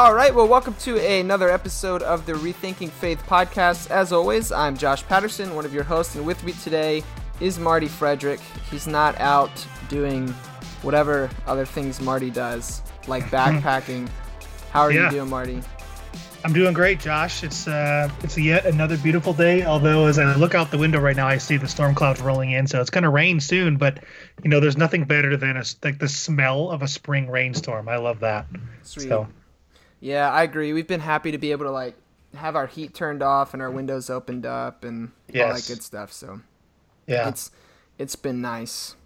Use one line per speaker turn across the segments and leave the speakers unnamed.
All right, well, welcome to another episode of the Rethinking Faith podcast. As always, I'm Josh Patterson, one of your hosts, and with me today is Marty Frederick. He's not out doing whatever other things Marty does, like backpacking. How are yeah. you doing, Marty?
I'm doing great, Josh. It's uh, it's yet another beautiful day. Although, as I look out the window right now, I see the storm clouds rolling in, so it's going to rain soon. But you know, there's nothing better than a, like the smell of a spring rainstorm. I love that.
Sweet. So, yeah, I agree. We've been happy to be able to like have our heat turned off and our windows opened up and yes. all that good stuff. So yeah, it's it's been nice.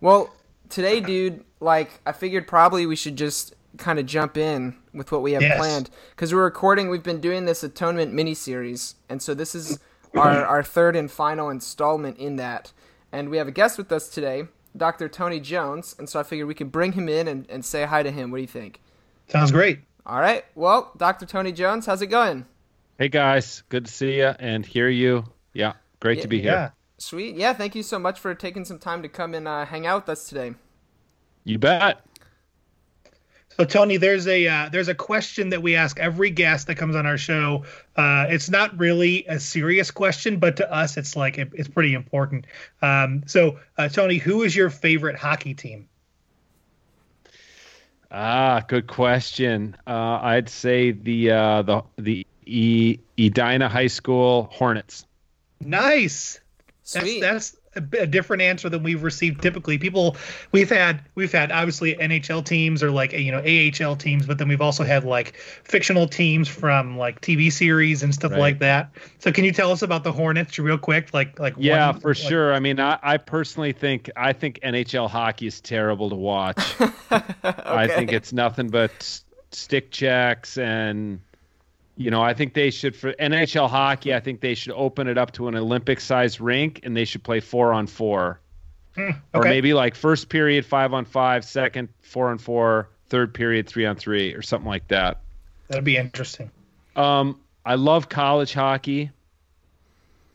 Well, today, dude, like I figured probably we should just kind of jump in with what we have yes. planned because we're recording. We've been doing this atonement mini series, and so this is our our third and final installment in that. And we have a guest with us today, Dr. Tony Jones, and so I figured we could bring him in and, and say hi to him. What do you think?
Sounds great.
All right. Well, Dr. Tony Jones, how's it going?
Hey guys, good to see you and hear you. Yeah, great
yeah,
to be here. Yeah.
Sweet. Yeah, thank you so much for taking some time to come and uh, hang out with us today.
You bet.
So Tony, there's a uh, there's a question that we ask every guest that comes on our show. Uh, it's not really a serious question, but to us, it's like it, it's pretty important. Um, so, uh, Tony, who is your favorite hockey team?
Ah, good question. Uh, I'd say the uh, the the e- Edina High School Hornets.
Nice. Sweet. That's, that's a, different answer than we've received typically. People we've had we've had obviously NHL teams or like you know AHL teams, but then we've also had like fictional teams from like TV series and stuff right. like that. So can you tell us about the Hornets real quick? Like like
yeah, one, for like, sure. I mean, I, I personally think I think NHL hockey is terrible to watch. okay. I think it's nothing but stick checks and you know, I think they should for NHL hockey. I think they should open it up to an Olympic-sized rink, and they should play four on four, hmm, okay. or maybe like first period five on five, second four on four, third period three on three, or something like that.
That'd be interesting.
Um, I love college hockey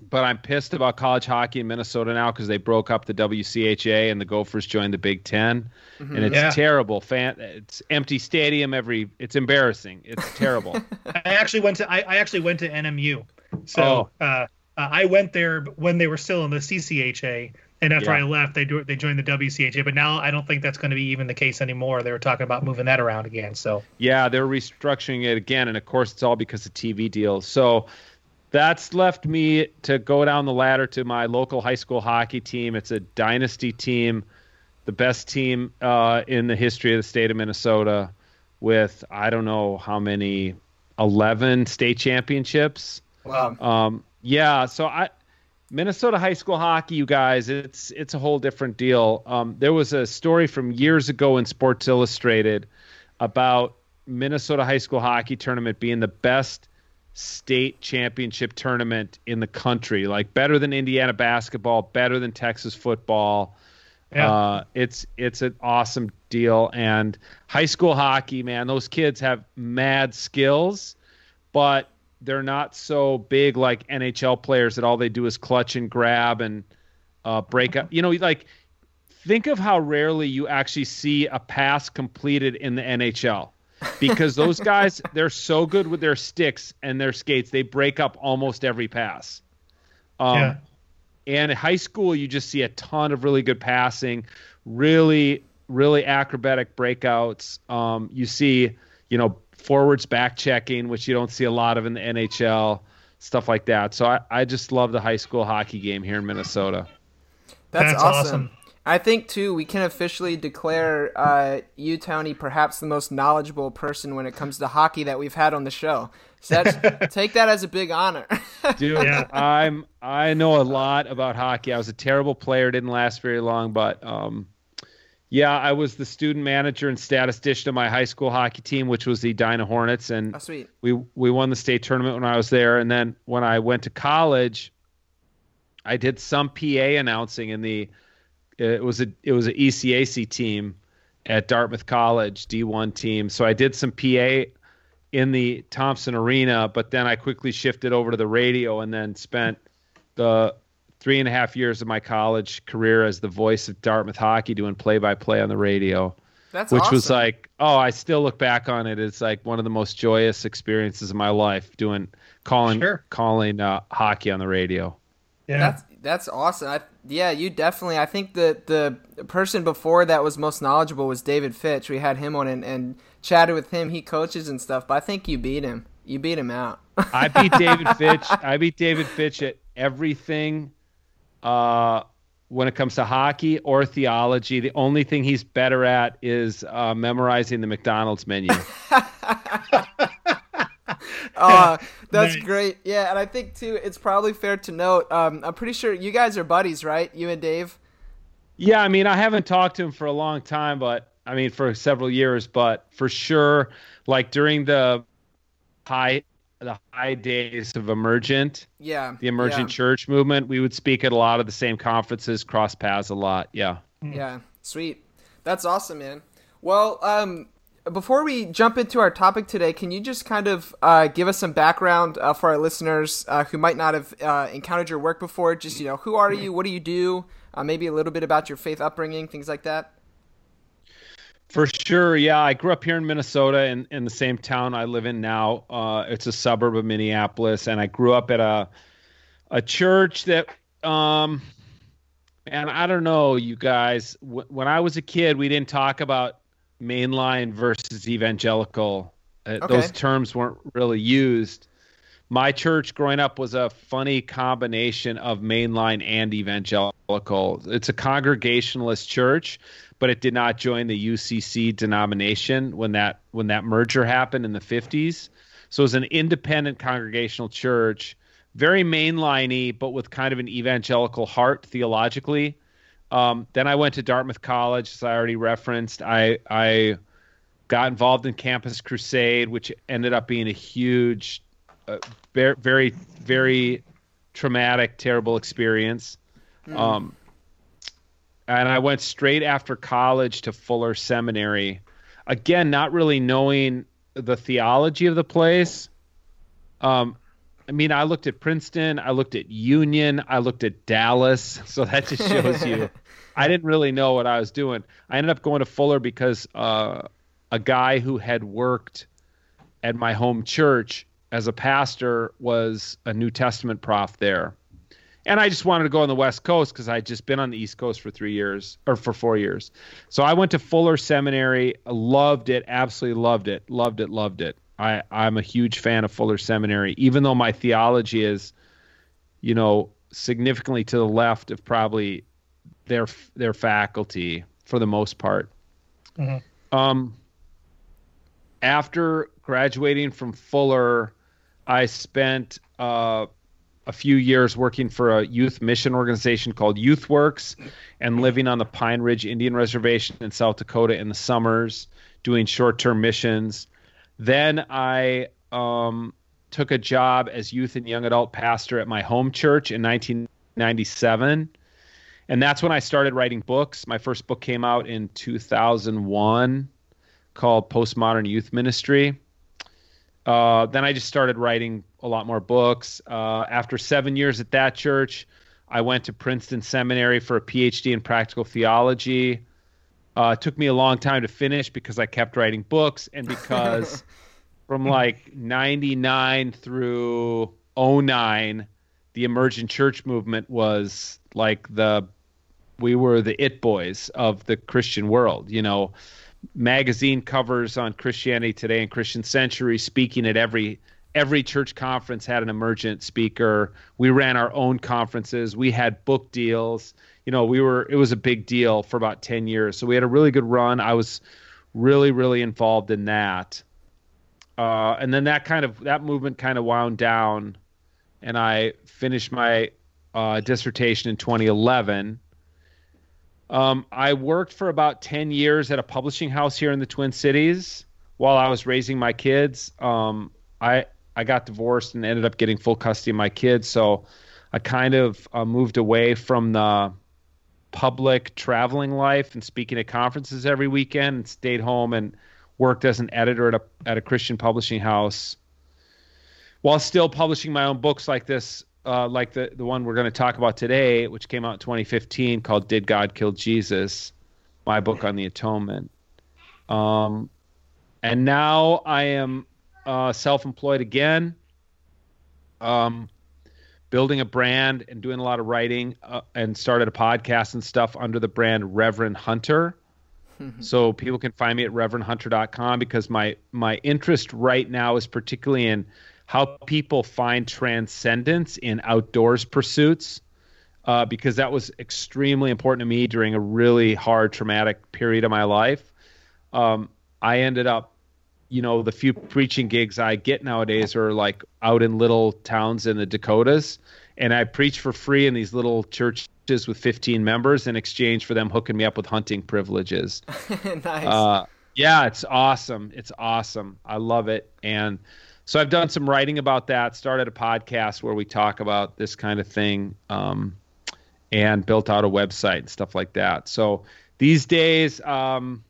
but I'm pissed about college hockey in Minnesota now because they broke up the WCHA and the Gophers joined the Big 10 mm-hmm. and it's yeah. terrible. Fan, it's empty stadium every. It's embarrassing. It's terrible.
I actually went to I, I, actually went to NMU, so oh. uh, uh, I went there when they were still in the CCHA. And after yeah. I left, they do they joined the WCHA. But now I don't think that's going to be even the case anymore. They were talking about moving that around again. So
yeah, they're restructuring it again, and of course it's all because of TV deals. So that's left me to go down the ladder to my local high school hockey team. It's a dynasty team, the best team uh, in the history of the state of Minnesota, with I don't know how many, eleven state championships.
Wow.
Um, yeah. So I, Minnesota high school hockey, you guys, it's it's a whole different deal. Um, there was a story from years ago in Sports Illustrated about Minnesota high school hockey tournament being the best state championship tournament in the country, like better than Indiana basketball, better than Texas football. Yeah. Uh, it's it's an awesome deal. And high school hockey, man, those kids have mad skills, but they're not so big like NHL players that all they do is clutch and grab and uh, break up. You know, like think of how rarely you actually see a pass completed in the NHL because those guys they're so good with their sticks and their skates they break up almost every pass um, yeah. and in high school you just see a ton of really good passing really really acrobatic breakouts um, you see you know forwards back checking which you don't see a lot of in the nhl stuff like that so i, I just love the high school hockey game here in minnesota
that's, That's awesome. awesome. I think too we can officially declare uh, you, Tony, perhaps the most knowledgeable person when it comes to hockey that we've had on the show. So take that as a big honor,
dude. Yeah. I'm I know a lot about hockey. I was a terrible player, didn't last very long, but um, yeah, I was the student manager and statistician of my high school hockey team, which was the Edina Hornets, and
oh,
we we won the state tournament when I was there. And then when I went to college, I did some PA announcing in the it was a it was an ECAC team at Dartmouth College D1 team. So I did some PA in the Thompson Arena, but then I quickly shifted over to the radio and then spent the three and a half years of my college career as the voice of Dartmouth hockey doing play by play on the radio.
That's
which
awesome.
was like, oh, I still look back on it. It's like one of the most joyous experiences of my life doing calling sure. calling uh, hockey on the radio.
Yeah. That's that's awesome. I, yeah, you definitely. I think the the person before that was most knowledgeable was David Fitch. We had him on and, and chatted with him. He coaches and stuff, but I think you beat him. You beat him out.
I beat David Fitch. I beat David Fitch at everything. Uh, when it comes to hockey or theology, the only thing he's better at is uh, memorizing the McDonald's menu.
uh, that's nice. great. Yeah, and I think too, it's probably fair to note. Um, I'm pretty sure you guys are buddies, right? You and Dave.
Yeah, I mean, I haven't talked to him for a long time, but I mean, for several years, but for sure, like during the high the high days of emergent
yeah
the emergent
yeah.
church movement we would speak at a lot of the same conferences cross paths a lot yeah
yeah sweet that's awesome man well um before we jump into our topic today, can you just kind of uh, give us some background uh, for our listeners uh, who might not have uh, encountered your work before? Just you know, who are you? What do you do? Uh, maybe a little bit about your faith upbringing, things like that.
For sure, yeah. I grew up here in Minnesota, in, in the same town I live in now. Uh, it's a suburb of Minneapolis, and I grew up at a a church that, um, and I don't know, you guys. W- when I was a kid, we didn't talk about mainline versus evangelical. Uh, okay. Those terms weren't really used. My church growing up was a funny combination of mainline and evangelical. It's a congregationalist church, but it did not join the UCC denomination when that when that merger happened in the 50s. So it was an independent congregational church, very mainliney, but with kind of an evangelical heart theologically. Um, then I went to Dartmouth College, as I already referenced. I I got involved in Campus Crusade, which ended up being a huge, uh, very very very traumatic, terrible experience. Mm. Um, and I went straight after college to Fuller Seminary. Again, not really knowing the theology of the place. Um, I mean, I looked at Princeton, I looked at Union, I looked at Dallas. So that just shows you I didn't really know what I was doing. I ended up going to Fuller because uh, a guy who had worked at my home church as a pastor was a New Testament prof there. And I just wanted to go on the West Coast because I'd just been on the East Coast for three years or for four years. So I went to Fuller Seminary, loved it, absolutely loved it, loved it, loved it. I, I'm a huge fan of Fuller Seminary, even though my theology is, you know, significantly to the left of probably their their faculty for the most part. Mm-hmm. Um, after graduating from Fuller, I spent uh, a few years working for a youth mission organization called YouthWorks and living on the Pine Ridge Indian Reservation in South Dakota in the summers, doing short term missions. Then I um, took a job as youth and young adult pastor at my home church in 1997. And that's when I started writing books. My first book came out in 2001 called Postmodern Youth Ministry. Uh, then I just started writing a lot more books. Uh, after seven years at that church, I went to Princeton Seminary for a PhD in practical theology. Uh, it took me a long time to finish because I kept writing books and because from like 99 through 09, the emergent church movement was like the, we were the it boys of the Christian world, you know, magazine covers on Christianity Today and Christian Century speaking at every every church conference had an emergent speaker. We ran our own conferences. We had book deals. You know, we were it was a big deal for about 10 years. So we had a really good run. I was really really involved in that. Uh, and then that kind of that movement kind of wound down and I finished my uh, dissertation in 2011. Um, I worked for about 10 years at a publishing house here in the Twin Cities while I was raising my kids. Um, I I got divorced and ended up getting full custody of my kids. So I kind of uh, moved away from the public traveling life and speaking at conferences every weekend and stayed home and worked as an editor at a, at a Christian publishing house while still publishing my own books like this, uh, like the, the one we're going to talk about today, which came out in 2015 called Did God Kill Jesus? My book on the atonement. Um, and now I am uh, self-employed again, um, building a brand and doing a lot of writing, uh, and started a podcast and stuff under the brand Reverend Hunter. so people can find me at reverendhunter.com because my my interest right now is particularly in how people find transcendence in outdoors pursuits. Uh, because that was extremely important to me during a really hard, traumatic period of my life. Um, I ended up you know the few preaching gigs I get nowadays are like out in little towns in the Dakotas, and I preach for free in these little churches with 15 members in exchange for them hooking me up with hunting privileges.
nice. Uh,
yeah, it's awesome. It's awesome. I love it. And so I've done some writing about that. Started a podcast where we talk about this kind of thing, um, and built out a website and stuff like that. So these days. Um,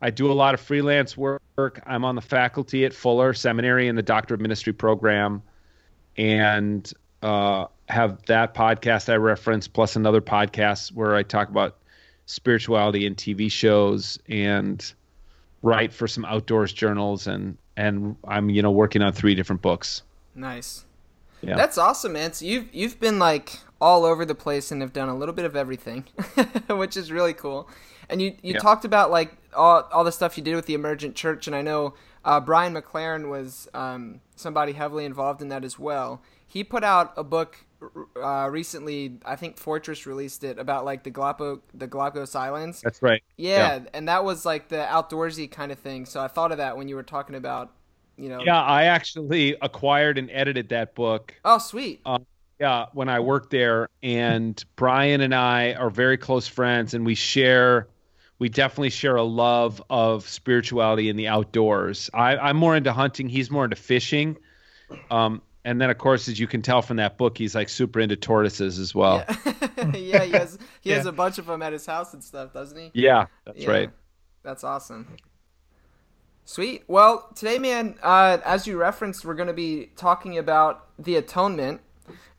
I do a lot of freelance work. I'm on the faculty at Fuller Seminary in the Doctor of Ministry program, and uh, have that podcast I reference, plus another podcast where I talk about spirituality and TV shows, and write for some outdoors journals, and and I'm you know working on three different books.
Nice. Yeah. That's awesome, man. So you've you've been like all over the place and have done a little bit of everything, which is really cool. And you you yeah. talked about like all all the stuff you did with the emergent church, and I know uh, Brian McLaren was um, somebody heavily involved in that as well. He put out a book uh, recently. I think Fortress released it about like the Galapagos the Galapagos Islands.
That's right.
Yeah, yeah, and that was like the outdoorsy kind of thing. So I thought of that when you were talking about, you know.
Yeah, I actually acquired and edited that book.
Oh, sweet.
Uh, yeah, when I worked there, and Brian and I are very close friends, and we share we definitely share a love of spirituality in the outdoors. I, am more into hunting. He's more into fishing. Um, and then, of course, as you can tell from that book, he's like super into tortoises as well.
Yeah, yeah he has he yeah. has a bunch of them at his house and stuff, doesn't he?
Yeah, that's yeah. right.
That's awesome. Sweet. Well, today, man, uh, as you referenced, we're going to be talking about the atonement.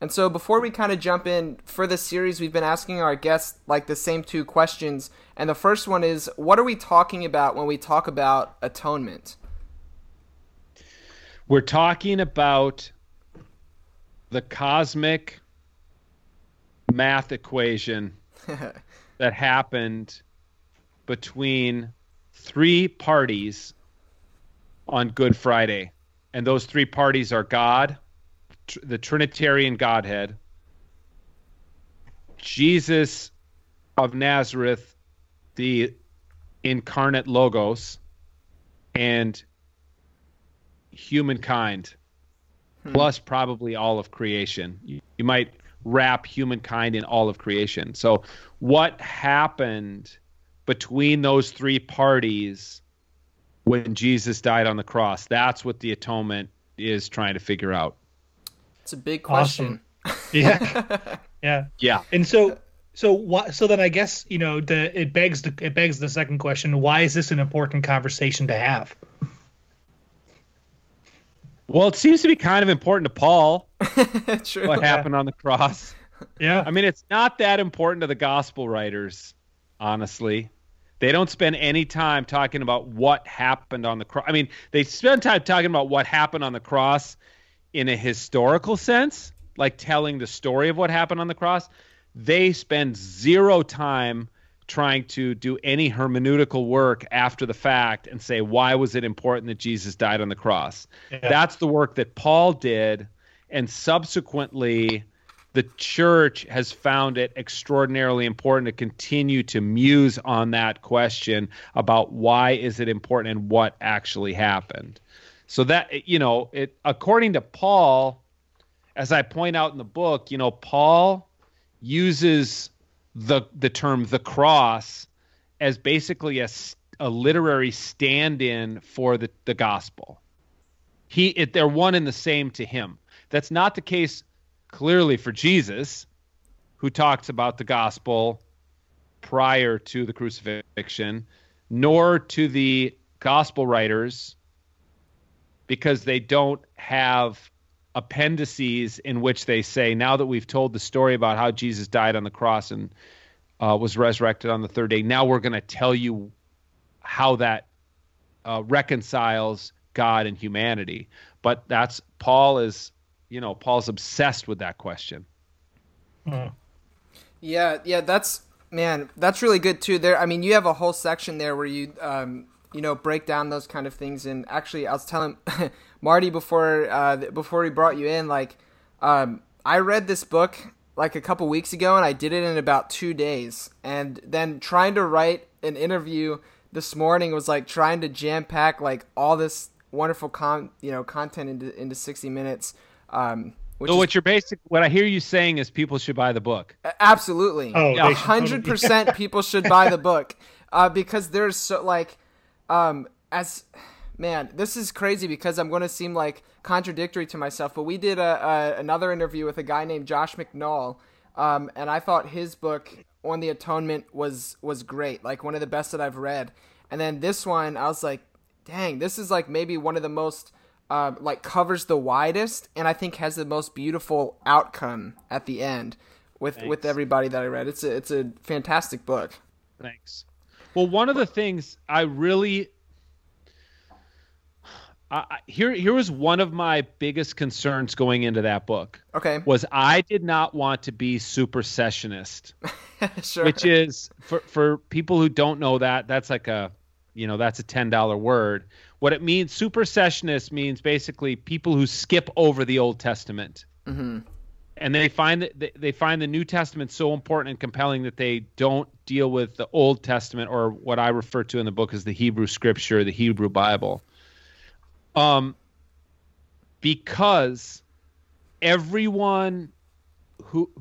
And so before we kind of jump in for this series, we've been asking our guests like the same two questions. And the first one is what are we talking about when we talk about atonement?
We're talking about the cosmic math equation that happened between three parties on Good Friday. And those three parties are God, the Trinitarian Godhead, Jesus of Nazareth, the incarnate Logos, and humankind, hmm. plus probably all of creation. You, you might wrap humankind in all of creation. So, what happened between those three parties when Jesus died on the cross? That's what the atonement is trying to figure out.
It's a big question.
Awesome. Yeah. yeah.
Yeah.
And so so what so then I guess, you know, the it begs the it begs the second question, why is this an important conversation to have?
Well, it seems to be kind of important to Paul.
True.
What happened on the cross?
Yeah.
I mean, it's not that important to the gospel writers, honestly. They don't spend any time talking about what happened on the cross. I mean, they spend time talking about what happened on the cross in a historical sense, like telling the story of what happened on the cross. They spend zero time trying to do any hermeneutical work after the fact and say why was it important that Jesus died on the cross. Yeah. That's the work that Paul did and subsequently the church has found it extraordinarily important to continue to muse on that question about why is it important and what actually happened. So that you know, it according to Paul as I point out in the book, you know, Paul uses the the term the cross as basically a, a literary stand-in for the, the gospel. He it, they're one and the same to him. That's not the case clearly for Jesus, who talks about the gospel prior to the crucifixion, nor to the gospel writers because they don't have appendices in which they say, now that we've told the story about how Jesus died on the cross and uh, was resurrected on the third day, now we're going to tell you how that uh, reconciles God and humanity. But that's Paul is, you know, Paul's obsessed with that question.
Hmm. Yeah, yeah, that's man, that's really good too. There, I mean, you have a whole section there where you, um, you know, break down those kind of things. And actually, I was telling Marty before uh, before we brought you in, like um, I read this book like a couple weeks ago, and I did it in about two days. And then trying to write an interview this morning was like trying to jam pack like all this wonderful con you know content into into sixty minutes. Um,
so what is, you're basic what I hear you saying is people should buy the book.
Absolutely, oh, hundred percent people should buy the book uh, because there's so like um, as man, this is crazy because I'm going to seem like contradictory to myself. But we did a, a another interview with a guy named Josh McNall, um, and I thought his book on the atonement was was great, like one of the best that I've read. And then this one, I was like, dang, this is like maybe one of the most uh, like covers the widest, and I think has the most beautiful outcome at the end with Thanks. with everybody that I read. It's a it's a fantastic book.
Thanks. Well, one of the things I really I, here here was one of my biggest concerns going into that book.
Okay.
Was I did not want to be supersessionist.
sure.
Which is for for people who don't know that that's like a you know that's a ten dollar word. What it means supersessionist means basically people who skip over the Old Testament.
Mm-hmm.
And they find that they find the New Testament so important and compelling that they don't deal with the Old Testament or what I refer to in the book as the Hebrew Scripture, the Hebrew Bible. Um, because everyone who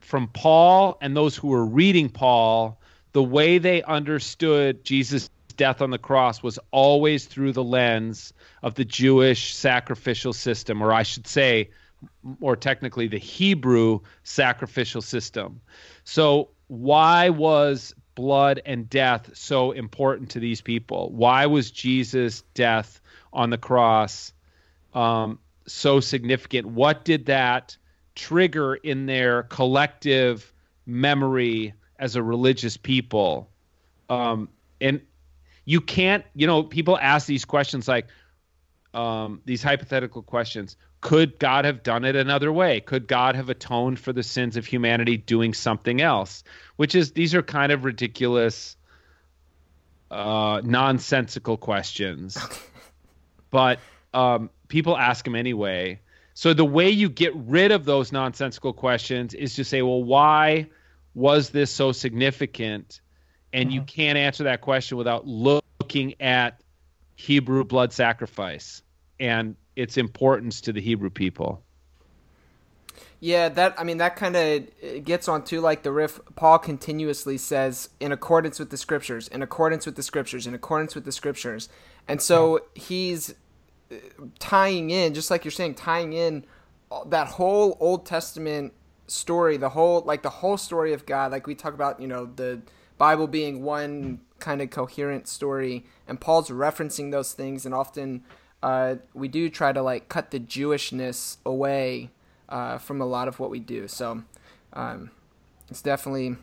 from Paul and those who were reading Paul, the way they understood Jesus' death on the cross was always through the lens of the Jewish sacrificial system, or I should say, more technically, the Hebrew sacrificial system. So, why was blood and death so important to these people? Why was Jesus' death on the cross um, so significant? What did that trigger in their collective memory as a religious people? Um, and you can't, you know, people ask these questions like um, these hypothetical questions. Could God have done it another way? Could God have atoned for the sins of humanity doing something else? Which is, these are kind of ridiculous, uh, nonsensical questions but um, people ask them anyway. So the way you get rid of those nonsensical questions is to say, well, why was this so significant? And you mm-hmm. can't answer that question without looking at Hebrew blood sacrifice and its importance to the Hebrew people.
Yeah, that I mean that kind of gets on to like the riff. Paul continuously says, "In accordance with the scriptures, in accordance with the scriptures, in accordance with the scriptures," and so he's uh, tying in, just like you're saying, tying in that whole Old Testament story, the whole like the whole story of God. Like we talk about, you know, the Bible being one kind of coherent story, and Paul's referencing those things, and often uh, we do try to like cut the Jewishness away uh, from a lot of what we do. So um, it's definitely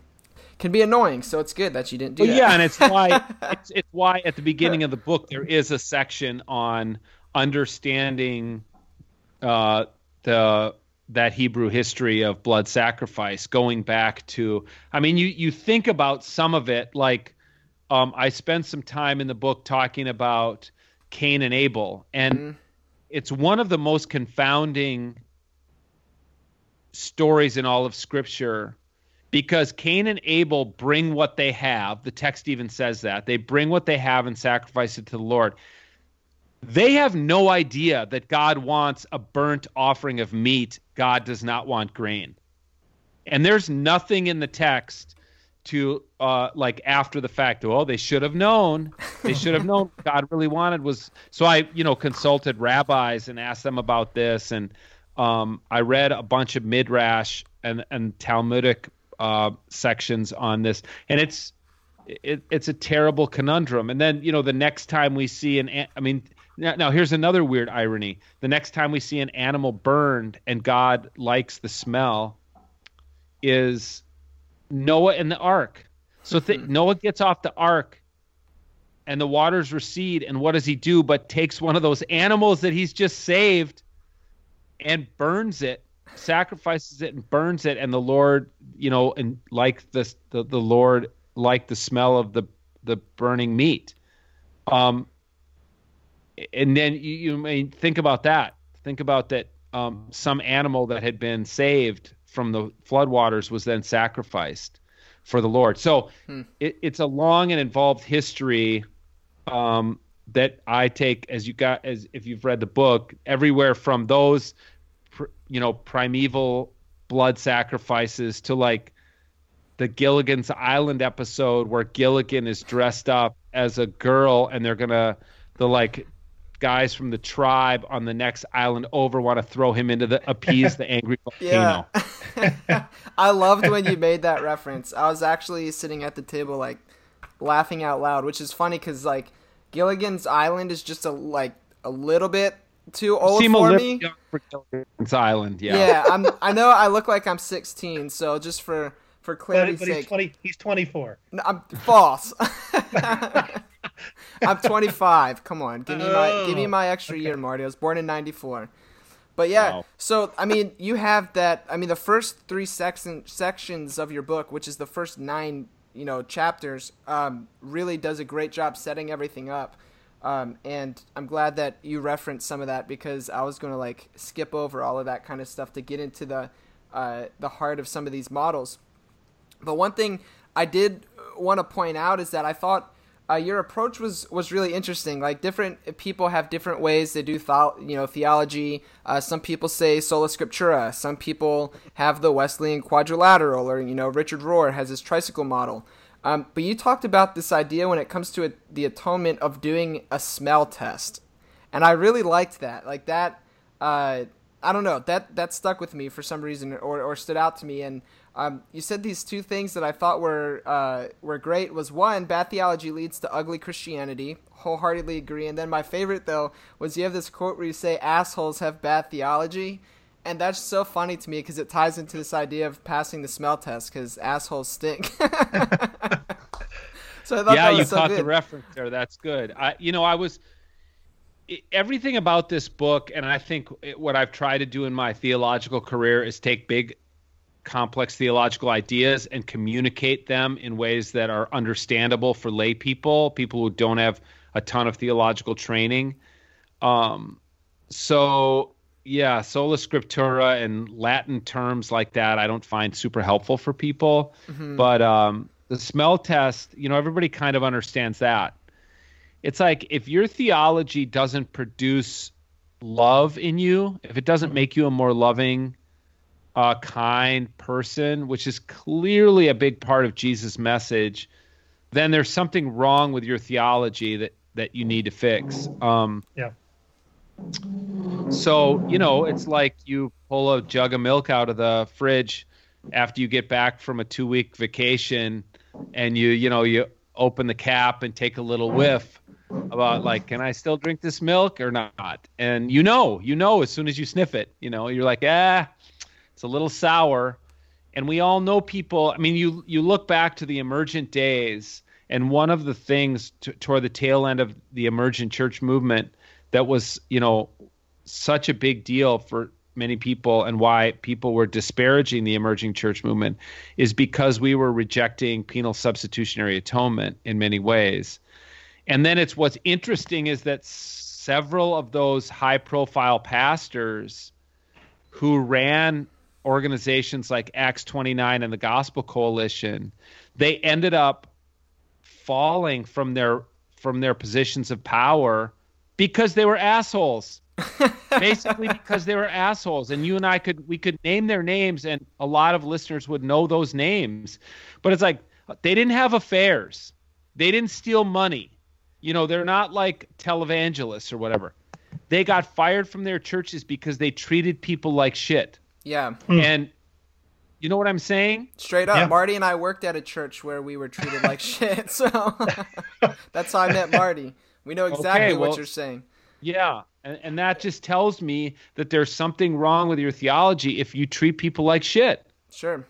can be annoying. So it's good that you didn't do
well,
that.
Yeah, and it's why it's, it's why at the beginning of the book there is a section on understanding uh, the that Hebrew history of blood sacrifice, going back to. I mean, you you think about some of it like um, I spent some time in the book talking about Cain and Abel, and mm-hmm. it's one of the most confounding stories in all of Scripture because Cain and Abel bring what they have. The text even says that they bring what they have and sacrifice it to the Lord. They have no idea that God wants a burnt offering of meat. God does not want grain. And there's nothing in the text to uh, like after the fact. Oh, they should have known. They should have known God really wanted was. So I, you know, consulted rabbis and asked them about this, and um, I read a bunch of midrash and and Talmudic uh, sections on this, and it's it, it's a terrible conundrum. And then you know the next time we see an, I mean. Now, now, here's another weird irony. The next time we see an animal burned and God likes the smell, is Noah and the ark. So th- Noah gets off the ark and the waters recede. And what does he do but takes one of those animals that he's just saved and burns it, sacrifices it and burns it. And the Lord, you know, and like the, the, the Lord, like the smell of the, the burning meat. Um, and then you, you may think about that. Think about that. Um, some animal that had been saved from the floodwaters was then sacrificed for the Lord. So hmm. it, it's a long and involved history um, that I take as you got as if you've read the book everywhere from those pr- you know primeval blood sacrifices to like the Gilligan's Island episode where Gilligan is dressed up as a girl and they're gonna the like guys from the tribe on the next island over want to throw him into the appease the angry volcano.
Yeah. I loved when you made that reference. I was actually sitting at the table like laughing out loud, which is funny because like Gilligan's Island is just a like a little bit too old Seem for me.
For Gilligan's Island, yeah.
Yeah, I'm. I know I look like I'm 16, so just for for clarity's
but,
but
he's
sake,
20. He's 24.
No, I'm false. I'm 25. Come on, give me my give me my extra oh, okay. year, Marty. I was born in '94. But yeah, wow. so I mean, you have that. I mean, the first three section, sections of your book, which is the first nine, you know, chapters, um, really does a great job setting everything up. Um, and I'm glad that you referenced some of that because I was going to like skip over all of that kind of stuff to get into the uh, the heart of some of these models. But one thing I did want to point out is that I thought uh, your approach was was really interesting. Like different people have different ways they do th- you know theology. Uh, some people say sola scriptura. Some people have the Wesleyan quadrilateral, or you know Richard Rohr has his tricycle model. Um, but you talked about this idea when it comes to the atonement of doing a smell test, and I really liked that. Like that, uh, I don't know that that stuck with me for some reason, or or stood out to me. And um, you said these two things that I thought were uh, were great. Was one, bad theology leads to ugly Christianity. Wholeheartedly agree. And then my favorite though was you have this quote where you say assholes have bad theology, and that's so funny to me because it ties into this idea of passing the smell test because assholes stink.
so yeah, you so caught good. the reference there. That's good. I, you know, I was everything about this book, and I think what I've tried to do in my theological career is take big complex theological ideas and communicate them in ways that are understandable for lay people, people who don't have a ton of theological training. Um, so yeah, sola scriptura and Latin terms like that, I don't find super helpful for people. Mm-hmm. But um, the smell test, you know, everybody kind of understands that. It's like if your theology doesn't produce love in you, if it doesn't mm-hmm. make you a more loving, uh, kind person, which is clearly a big part of Jesus' message, then there's something wrong with your theology that that you need to fix. Um,
yeah.
So you know, it's like you pull a jug of milk out of the fridge after you get back from a two week vacation, and you you know you open the cap and take a little whiff about like can i still drink this milk or not and you know you know as soon as you sniff it you know you're like ah a little sour, And we all know people. I mean, you you look back to the emergent days, and one of the things toward the tail end of the emergent church movement that was, you know, such a big deal for many people and why people were disparaging the emerging church movement is because we were rejecting penal substitutionary atonement in many ways. And then it's what's interesting is that several of those high profile pastors who ran organizations like Acts 29 and the Gospel Coalition, they ended up falling from their from their positions of power because they were assholes. Basically because they were assholes and you and I could we could name their names and a lot of listeners would know those names. But it's like they didn't have affairs. They didn't steal money. You know, they're not like televangelists or whatever. They got fired from their churches because they treated people like shit.
Yeah.
Hmm. And you know what I'm saying?
Straight up, yeah. Marty and I worked at a church where we were treated like shit. So that's how I met Marty. We know exactly okay, well, what you're saying.
Yeah. And, and that just tells me that there's something wrong with your theology if you treat people like shit.
Sure.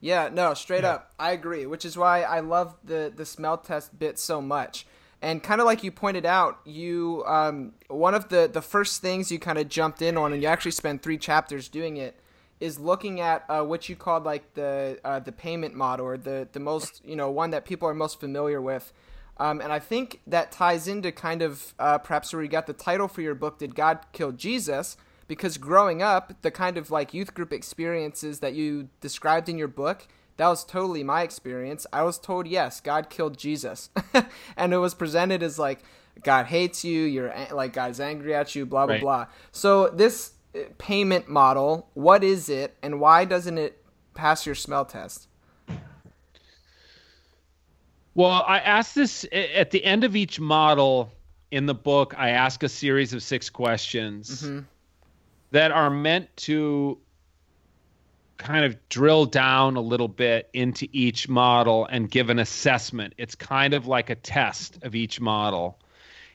Yeah, no, straight yeah. up. I agree, which is why I love the the smell test bit so much. And kind of like you pointed out, you um, one of the the first things you kind of jumped in on, and you actually spent three chapters doing it, is looking at uh, what you called like the uh, the payment model, or the the most you know one that people are most familiar with. Um, and I think that ties into kind of uh, perhaps where you got the title for your book, Did God Kill Jesus? Because growing up, the kind of like youth group experiences that you described in your book that was totally my experience. I was told, yes, God killed Jesus. and it was presented as like, God hates you, you're like, God's angry at you, blah, blah, right. blah. So, this uh, payment model, what is it, and why doesn't it pass your smell test?
Well, I ask this at the end of each model in the book. I ask a series of six questions mm-hmm. that are meant to kind of drill down a little bit into each model and give an assessment. It's kind of like a test of each model.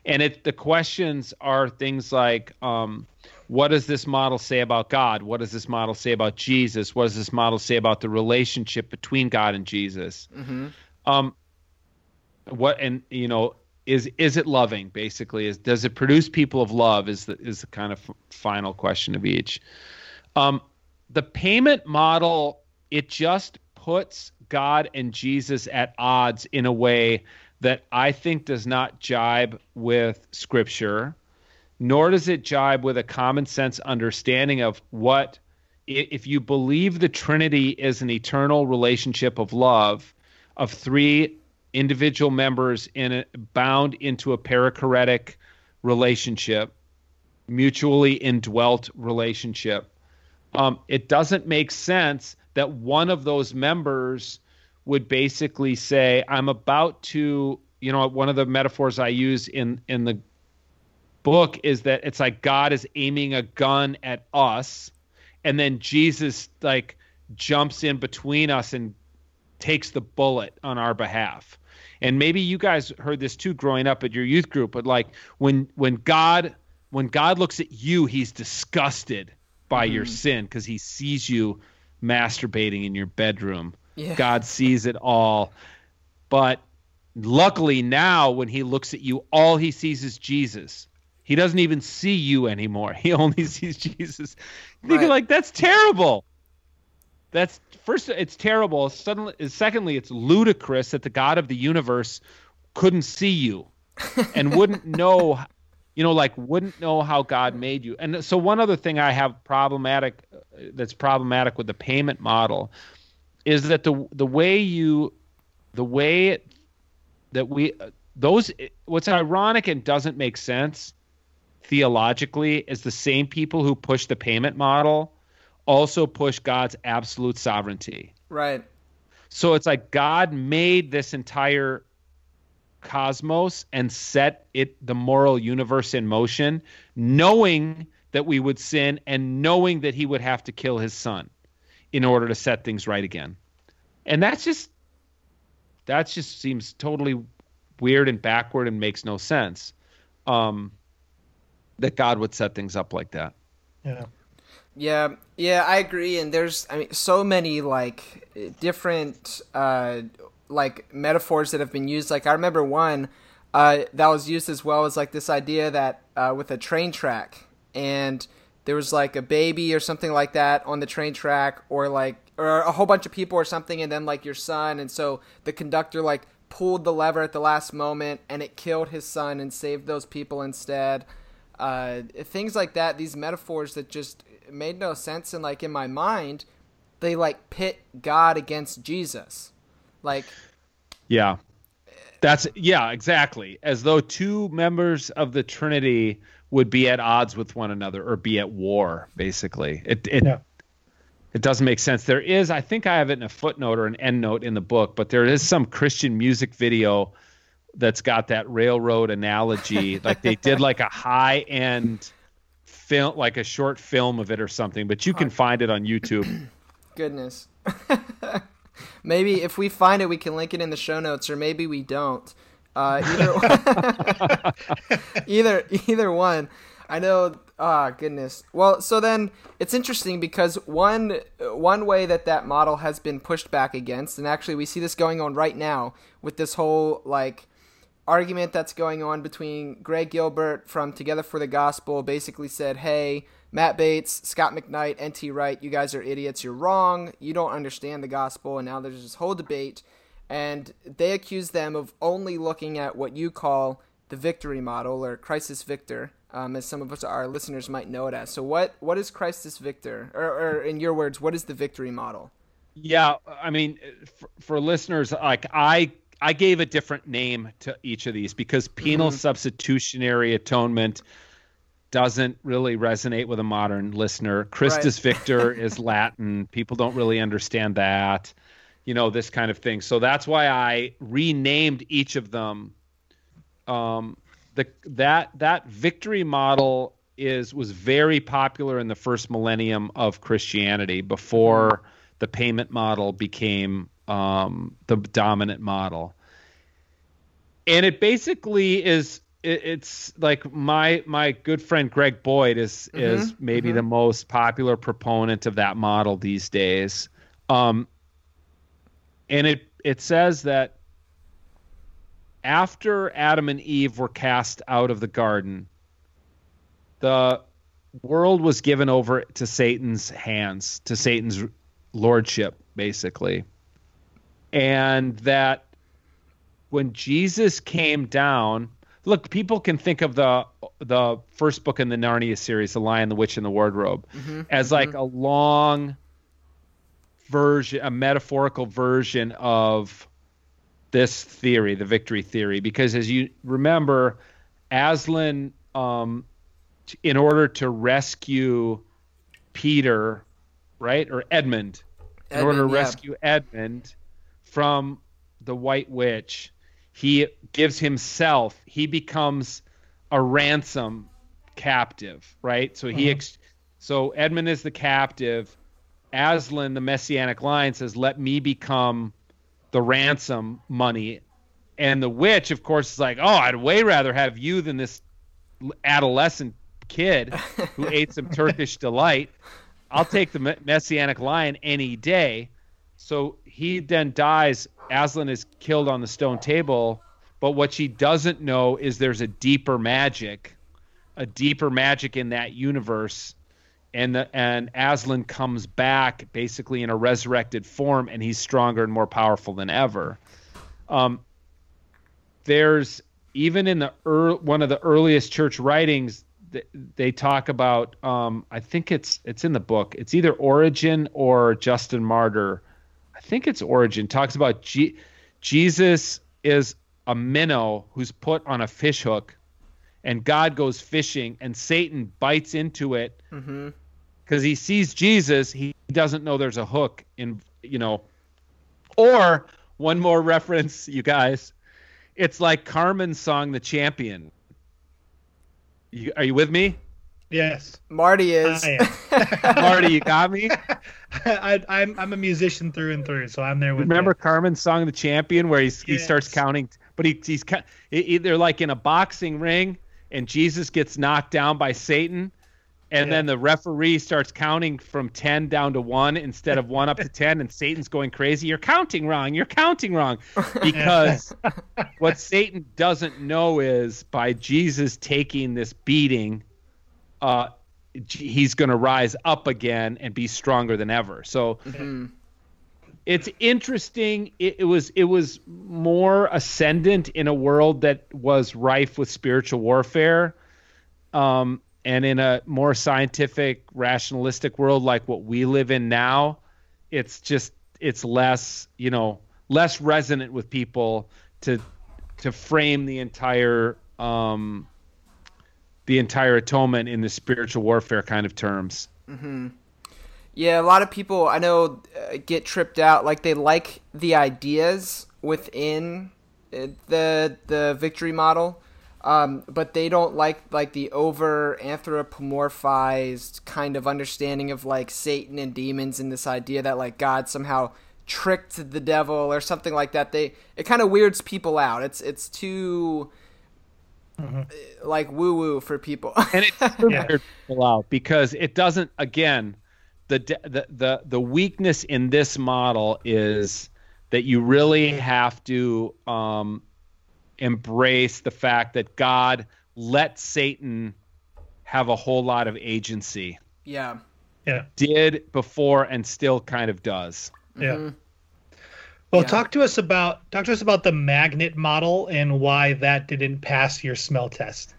And it the questions are things like um, what does this model say about God? What does this model say about Jesus? What does this model say about the relationship between God and Jesus? Mm-hmm. Um, what and you know is is it loving? Basically, is does it produce people of love? Is the is the kind of f- final question of each. Um, the payment model it just puts God and Jesus at odds in a way that I think does not jibe with scripture, nor does it jibe with a common sense understanding of what if you believe the Trinity is an eternal relationship of love of three individual members in a, bound into a perichoretic relationship, mutually indwelt relationship um, it doesn't make sense that one of those members would basically say, "I'm about to," you know, one of the metaphors I use in in the book is that it's like God is aiming a gun at us, and then Jesus like jumps in between us and takes the bullet on our behalf. And maybe you guys heard this too growing up at your youth group, but like when when God when God looks at you, he's disgusted by mm-hmm. your sin because he sees you masturbating in your bedroom. Yeah. God sees it all. But luckily now when he looks at you, all he sees is Jesus. He doesn't even see you anymore. He only sees Jesus. Thinking right. like that's terrible. That's first it's terrible. Suddenly secondly, it's ludicrous that the God of the universe couldn't see you and wouldn't know you know, like wouldn't know how God made you. And so one other thing I have problematic uh, that's problematic with the payment model is that the the way you the way that we uh, those what's ironic and doesn't make sense theologically is the same people who push the payment model also push God's absolute sovereignty.
Right.
So it's like God made this entire cosmos and set it the moral universe in motion knowing that we would sin and knowing that he would have to kill his son in order to set things right again. And that's just that just seems totally weird and backward and makes no sense um that god would set things up like that.
Yeah.
Yeah, yeah, I agree. And there's, I mean, so many like different uh, like metaphors that have been used. Like I remember one uh, that was used as well as like this idea that uh, with a train track and there was like a baby or something like that on the train track or like or a whole bunch of people or something and then like your son. And so the conductor like pulled the lever at the last moment and it killed his son and saved those people instead. Uh, things like that these metaphors that just made no sense. And like in my mind they like pit god against jesus like
yeah. That's yeah exactly. As though two members of the trinity would be at odds with one another or be at war basically. It it yeah. it doesn't make sense. There is i think i have it in a footnote or an endnote in the book but there is some christian music video that's got that railroad analogy. Like they did like a high end film like a short film of it or something but you can find it on youtube.
Goodness maybe if we find it we can link it in the show notes or maybe we don't uh, either, either, either one. I know. Ah, oh, goodness. Well, so then it's interesting because one one way that that model has been pushed back against, and actually we see this going on right now with this whole like argument that's going on between Greg Gilbert from Together for the Gospel, basically said, "Hey, Matt Bates, Scot McKnight, NT Wright, you guys are idiots. You're wrong. You don't understand the gospel." And now there's this whole debate and they accuse them of only looking at what you call the victory model or Christus Victor, um, as some of us, our listeners might know it as. So, what what is Christus Victor, or, or in your words, what is the victory model?
Yeah, I mean, for, for listeners, like I I gave a different name to each of these because penal mm-hmm. substitutionary atonement doesn't really resonate with a modern listener. Christus right. Victor is Latin. People don't really understand that you know this kind of thing so that's why i renamed each of them um the that that victory model is was very popular in the first millennium of christianity before the payment model became um the dominant model and it basically is it, it's like my my good friend greg boyd is mm-hmm, is maybe mm-hmm. the most popular proponent of that model these days um and it it says that after Adam and Eve were cast out of the garden, the world was given over to Satan's hands, to Satan's lordship, basically. And that when Jesus came down, look, people can think of the the first book in the Narnia series, The Lion, the Witch, and the Wardrobe, mm-hmm, as mm-hmm. like a long version, a metaphorical version of this theory, the victory theory, because as you remember, Aslan, um, in order to rescue Peter, right, or Edmund, Edmund in order to yeah. rescue Edmund from the White Witch, he gives himself. He becomes a ransom captive, right? So he, mm-hmm. ex- so Edmund is the captive Aslan, the Messianic lion says, "Let me become the ransom money," and the witch, of course, is like, "Oh, I'd way rather have you than this adolescent kid who ate some Turkish delight. I'll take the Messianic lion any day." So he then dies. Aslan is killed on the stone table, but what she doesn't know is there's a deeper magic, a deeper magic in that universe and the, and Aslan comes back basically in a resurrected form, and he's stronger and more powerful than ever. Um, there's even in the er, one of the earliest church writings, they talk about. Um, I think it's it's in the book. It's either Origen or Justin Martyr. I think it's Origen, Talks about G- Jesus is a minnow who's put on a fish hook, and God goes fishing, and Satan bites into it. Mm-hmm because he sees Jesus, he doesn't know there's a hook in, you know. Or one more reference, you guys. It's like Carmen's song, "The Champion." You, are you with me?
Yes.
Marty is.
Marty, you got me.
I, am I'm, I'm a musician through and through, so I'm there with.
Remember you. Carmen's song, "The Champion," where he's, yes. he starts counting, but he, he's they're like in a boxing ring, and Jesus gets knocked down by Satan, and yeah. then the referee starts counting from 10 down to 1 instead of 1 up to 10 and Satan's going crazy you're counting wrong you're counting wrong because what Satan doesn't know is by Jesus taking this beating uh he's going to rise up again and be stronger than ever so mm-hmm. it's interesting it, it was it was more ascendant in a world that was rife with spiritual warfare um and in a more scientific rationalistic world like what we live in now it's just it's less you know less resonant with people to to frame the entire um the entire atonement in the spiritual warfare kind of terms
mm-hmm. yeah a lot of people i know uh, get tripped out like they like the ideas within uh, the the victory model um, but they don't like like the over anthropomorphized kind of understanding of like Satan and demons and this idea that like God somehow tricked the devil or something like that. They it kind of weirds people out. It's it's too mm-hmm. like woo woo for people.
and it yeah. people out because it doesn't. Again, the the the the weakness in this model is that you really have to um, embrace the fact that God let Satan have a whole lot of agency.
Yeah.
Yeah.
Did before and still kind of does.
Yeah. Mm-hmm. Well, yeah. talk to us about talk to us about the magnet model and why that didn't pass your smell test.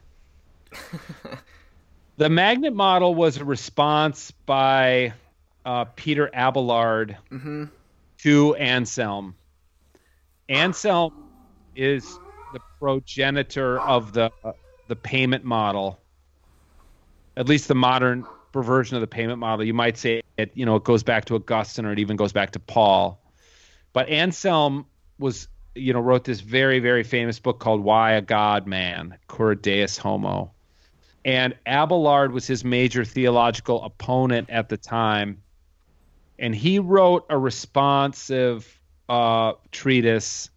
the magnet model was a response by uh, Peter Abelard mm-hmm. to Anselm. Anselm is the progenitor of the uh, the payment model. At least the modern version of the payment model. You might say it, you know, it goes back to Augustine or it even goes back to Paul. But Anselm was, you know, wrote this very, very famous book called Why a God Man, Cur Deus Homo. And Abelard was his major theological opponent at the time. And he wrote a responsive uh, treatise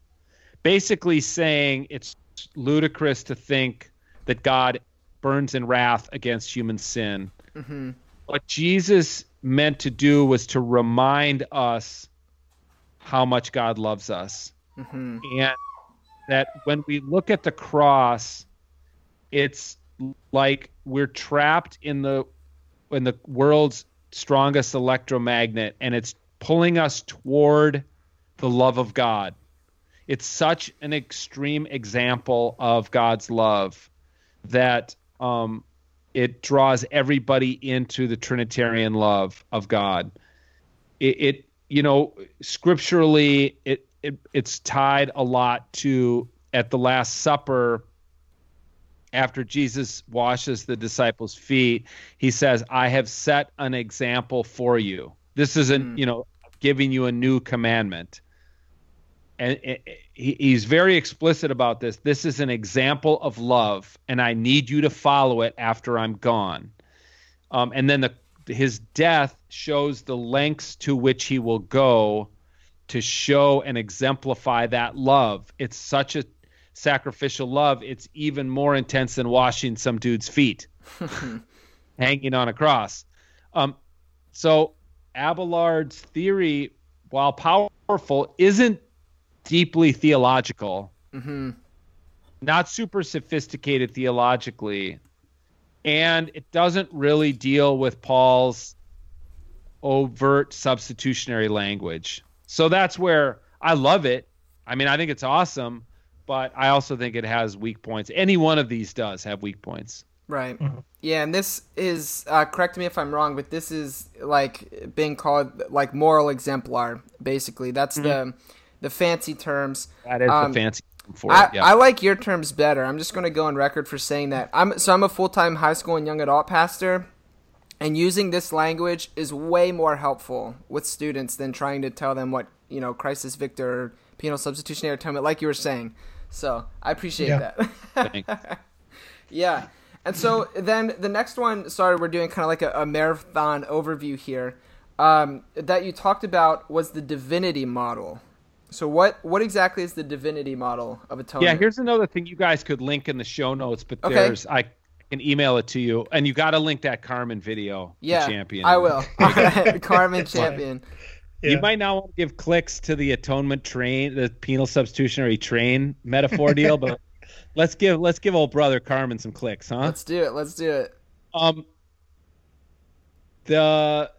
basically saying it's ludicrous to think that God burns in wrath against human sin. Mm-hmm. What Jesus meant to do was to remind us how much God loves us. Mm-hmm. And that when we look at the cross, it's like we're trapped in the in the world's strongest electromagnet and it's pulling us toward the love of God. It's such an extreme example of God's love that um, it draws everybody into the Trinitarian love of God. It, it you know, scripturally, it, it it's tied a lot to at the Last Supper. After Jesus washes the disciples' feet, he says, "I have set an example for you." This isn't, mm. you know, giving you a new commandment and he's very explicit about this. This is an example of love, and I need you to follow it after I'm gone. Um, and then the, his death shows the lengths to which he will go to show and exemplify that love. It's such a sacrificial love. It's even more intense than washing some dude's feet, hanging on a cross. Um, so Abelard's theory, while powerful, isn't deeply theological, mm-hmm. not super sophisticated theologically, and it doesn't really deal with Paul's overt substitutionary language. So that's where I love it. I mean, I think it's awesome, but I also think it has weak points. Any one of these does have weak points.
Right. Mm-hmm. Yeah, and this is uh, correct me if I'm wrong, but this is like being called like moral exemplar. Basically, that's mm-hmm. the the fancy terms.
That is um, the fancy for I, it.
Yeah. I like your terms better. I'm just going to go on record for saying that. I'm so I'm a full time high school and young adult pastor, and using this language is way more helpful with students than trying to tell them what you know Christus Victor penal substitutionary atonement, like you were saying. So I appreciate yeah. that. yeah. And so then the next one, sorry, we're doing kind of like a, a marathon overview here. Um, that you talked about was the divinity model. So what what exactly is the divinity model of atonement?
Yeah, here's another thing you guys could link in the show notes, but okay. there's I can email it to you, and you got to link that Carmen video.
Yeah,
champion.
I will. Carmen champion.
Yeah. You might not want to give clicks to the atonement train, the penal substitutionary train metaphor deal, but let's give let's give old brother Carmen some clicks, huh?
Let's do it. Let's do it.
Um, the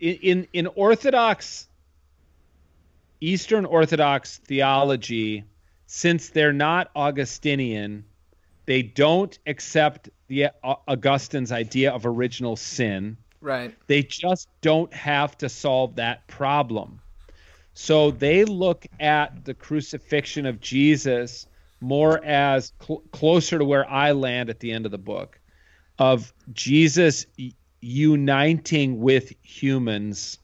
in in Orthodox Eastern Orthodox theology, since they're not Augustinian, they don't accept the uh, Augustine's idea of original sin.
Right.
They just don't have to solve that problem. So they look at the crucifixion of Jesus more as cl- closer to where I land at the end of the book of Jesus uniting with humans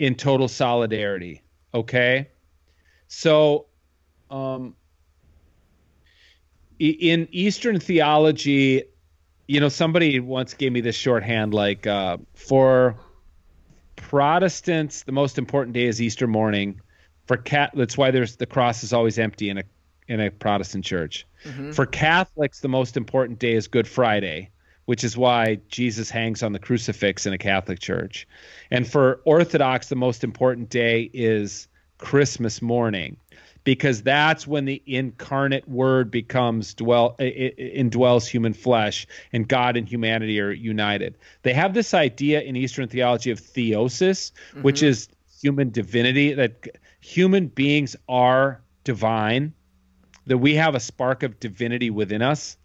in total solidarity. Okay. So, um, in Eastern theology, you know, somebody once gave me this shorthand like uh, for Protestants, the most important day is Easter morning. For cat, that's why there's the cross is always empty in a in a Protestant church. Mm-hmm. For Catholics, the most important day is Good Friday, which is why Jesus hangs on the crucifix in a Catholic church. And for Orthodox, the most important day is Christmas morning because that's when the incarnate word becomes dwell indwells human flesh and God and humanity are united. They have this idea in Eastern theology of theosis, mm-hmm. which is human divinity that human beings are divine that we have a spark of divinity within us,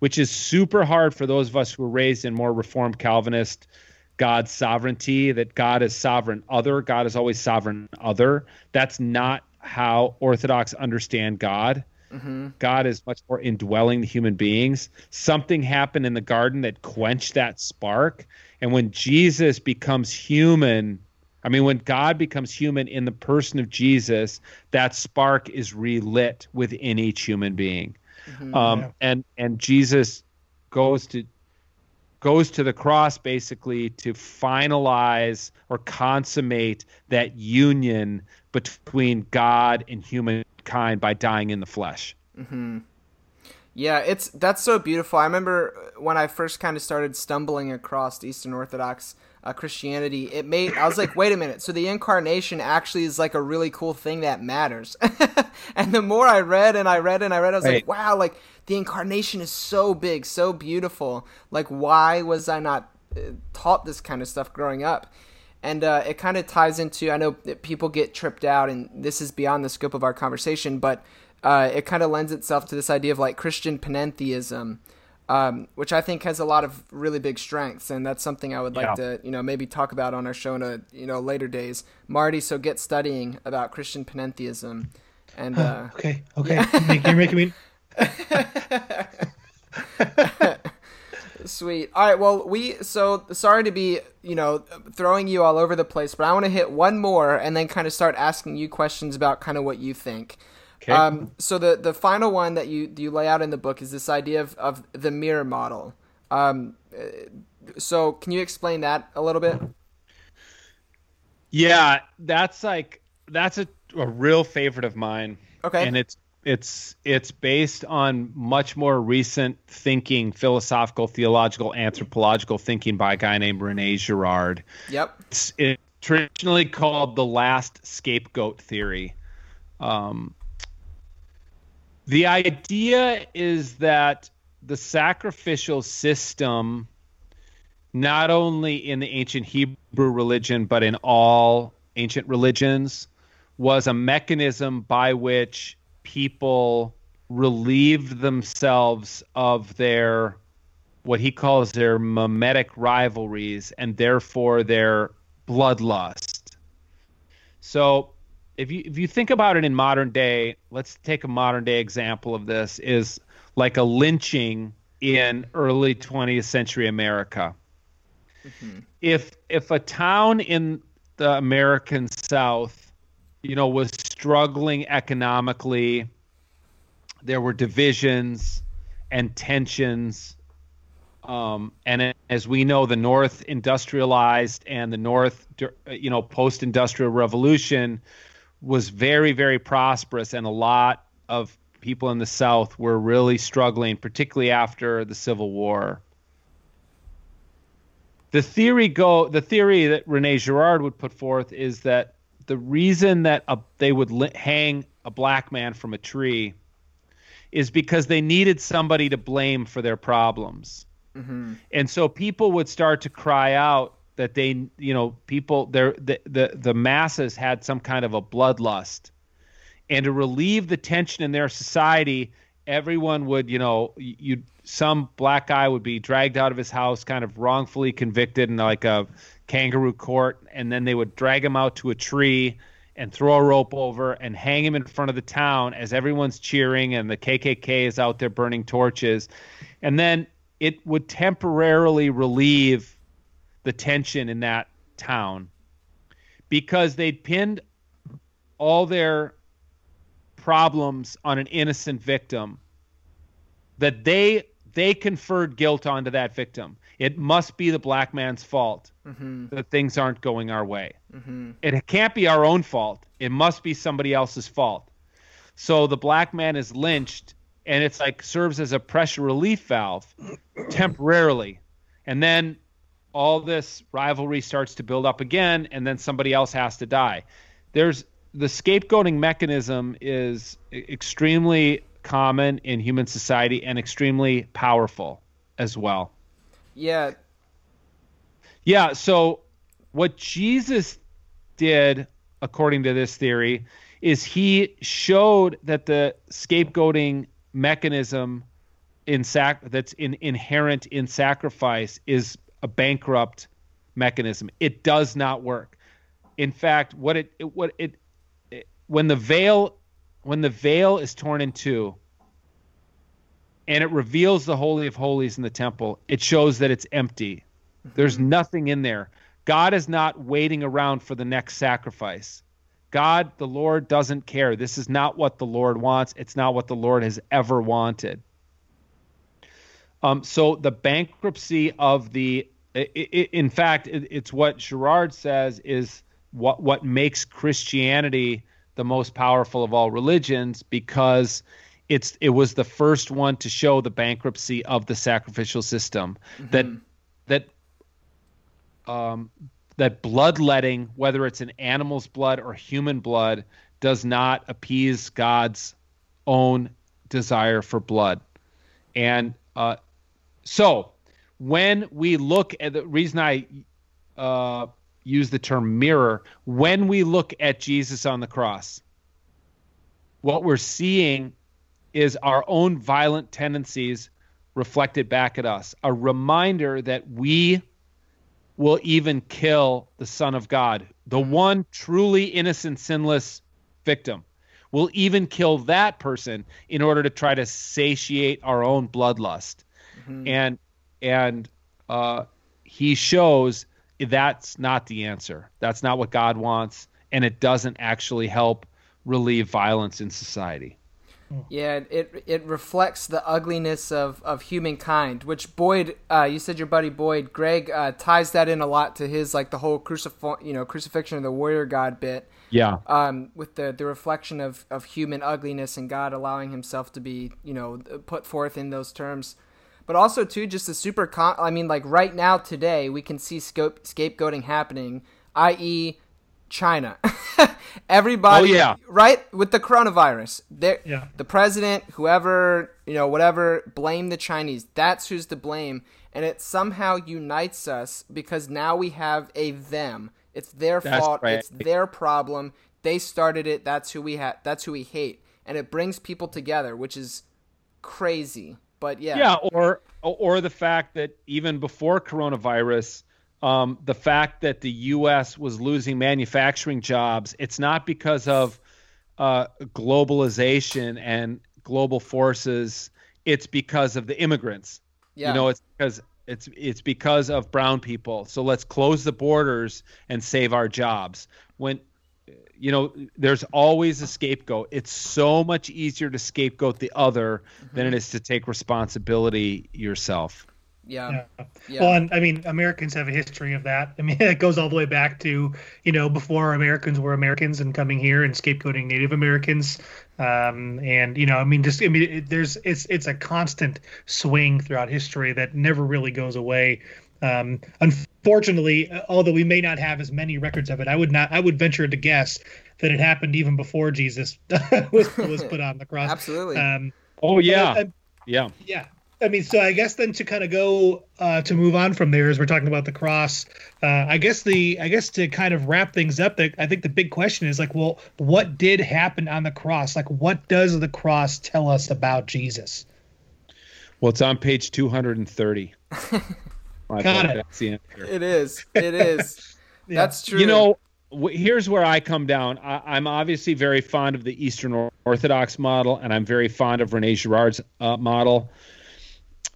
which is super hard for those of us who were raised in more reformed Calvinist God's sovereignty, that God is sovereign other, God is always sovereign other. That's not how Orthodox understand God. Mm-hmm. God is much more indwelling the human beings. Something happened in the garden that quenched that spark. And when Jesus becomes human, I mean, when God becomes human in the person of Jesus, that spark is relit within each human being. Mm-hmm, um, yeah. And and Jesus goes to goes to the cross basically to finalize or consummate that union between God and humankind by dying in the flesh.
Mm-hmm. Yeah, it's that's so beautiful. I remember when I first kind of started stumbling across Eastern Orthodox uh, Christianity, it made I was like, wait a minute. So the incarnation actually is like a really cool thing that matters. and the more I read and I read and I read, I was right. like, wow, like the incarnation is so big, so beautiful. Like, why was I not uh, taught this kind of stuff growing up? And uh, it kind of ties into I know that people get tripped out, and this is beyond the scope of our conversation, but uh, it kind of lends itself to this idea of like Christian panentheism um, which I think has a lot of really big strengths, and that's something I would like yeah. to, you know, maybe talk about on our show in a, you know, later days. Marty, so get studying about Christian panentheism, and uh,
okay, okay, yeah. you're making me.
Sweet. All right. Well, we so sorry to be you know throwing you all over the place, but I want to hit one more and then kind of start asking you questions about kind of what you think. Okay. Um, so the the final one that you you lay out in the book is this idea of, of the mirror model. Um, so can you explain that a little bit?
Yeah, that's like that's a, a real favorite of mine.
Okay.
And it's it's it's based on much more recent thinking, philosophical, theological, anthropological thinking by a guy named Rene Girard.
Yep.
It's, it's traditionally called the last scapegoat theory. Um, the idea is that the sacrificial system, not only in the ancient Hebrew religion, but in all ancient religions, was a mechanism by which people relieved themselves of their what he calls their mimetic rivalries and therefore their bloodlust. So if you if you think about it in modern day, let's take a modern day example of this is like a lynching in early 20th century America. Mm-hmm. If if a town in the American South, you know, was struggling economically, there were divisions and tensions. Um, and as we know, the North industrialized and the North, you know, post-industrial revolution was very, very prosperous, and a lot of people in the South were really struggling, particularly after the Civil War. The theory go the theory that Rene Girard would put forth is that the reason that a, they would li- hang a black man from a tree is because they needed somebody to blame for their problems. Mm-hmm. And so people would start to cry out that they, you know, people, their, the, the, the masses had some kind of a bloodlust. And to relieve the tension in their society, everyone would, you know, you some black guy would be dragged out of his house, kind of wrongfully convicted in like a kangaroo court, and then they would drag him out to a tree and throw a rope over and hang him in front of the town as everyone's cheering and the KKK is out there burning torches. And then it would temporarily relieve the tension in that town because they'd pinned all their problems on an innocent victim that they they conferred guilt onto that victim it must be the black man's fault mm-hmm. that things aren't going our way. Mm-hmm. It can't be our own fault. It must be somebody else's fault. So the black man is lynched, and it's like serves as a pressure relief valve temporarily, and then all this rivalry starts to build up again, and then somebody else has to die. There's the scapegoating mechanism is extremely common in human society and extremely powerful as well.
Yeah.
Yeah. So what Jesus did, according to this theory, is he showed that the scapegoating mechanism in sac that's in, inherent in sacrifice is a bankrupt mechanism. It does not work. In fact, what it, it what it, it when the veil when the veil is torn in two and it reveals the holy of holies in the temple it shows that it's empty there's mm-hmm. nothing in there god is not waiting around for the next sacrifice god the lord doesn't care this is not what the lord wants it's not what the lord has ever wanted um, so the bankruptcy of the it, it, in fact it, it's what girard says is what what makes christianity the most powerful of all religions because it's it was the first one to show the bankruptcy of the sacrificial system mm-hmm. that that um, that bloodletting, whether it's an animal's blood or human blood, does not appease God's own desire for blood. And uh, so, when we look at the reason I uh, use the term mirror, when we look at Jesus on the cross, what we're seeing is our own violent tendencies reflected back at us. A reminder that we will even kill the Son of God, the one truly innocent, sinless victim. We'll even kill that person in order to try to satiate our own bloodlust. Mm-hmm. And and uh, he shows that's not the answer. That's not what God wants, and it doesn't actually help relieve violence in society.
Yeah, it it reflects the ugliness of, of humankind, which Boyd, uh, you said your buddy Boyd, Greg uh, ties that in a lot to his like the whole crucif- you know crucifixion of the warrior god bit.
Yeah.
Um, with the the reflection of, of human ugliness and God allowing Himself to be you know put forth in those terms, but also too just the super con. I mean, like right now today we can see scope scapegoating happening, i.e. China. Everybody,
oh, yeah.
right? With the coronavirus, yeah. the president, whoever, you know, whatever, blame the Chinese. That's who's to blame. And it somehow unites us because now we have a them. It's their that's fault. Right. It's their problem. They started it. That's who we ha- That's who we hate. And it brings people together, which is crazy. But yeah.
Yeah, or or the fact that even before coronavirus, um, the fact that the U.S. was losing manufacturing jobs, it's not because of uh, globalization and global forces. It's because of the immigrants. Yeah. You know, it's because it's it's because of brown people. So let's close the borders and save our jobs. When you know, there's always a scapegoat. It's so much easier to scapegoat the other mm-hmm. than it is to take responsibility yourself.
Yeah.
yeah. yeah. Well, and I mean, Americans have a history of that. I mean, it goes all the way back to, you know, before Americans were Americans and coming here and scapegoating Native Americans. Um, and, you know, I mean, just, I mean, it, there's, it's, it's a constant swing throughout history that never really goes away. Um, unfortunately, although we may not have as many records of it, I would not, I would venture to guess that it happened even before Jesus was, was put on the cross.
Absolutely.
Um,
oh yeah. But, uh, yeah.
Yeah. I mean, so I guess then to kind of go uh, to move on from there, as we're talking about the cross, uh, I guess the I guess to kind of wrap things up, the, I think the big question is like, well, what did happen on the cross? Like, what does the cross tell us about Jesus?
Well, it's on page two hundred and thirty.
Got it.
It is. It is. yeah. That's true.
You know, here's where I come down. I, am obviously very fond of the Eastern Orthodox model, and I'm very fond of Rene Girard's uh, model.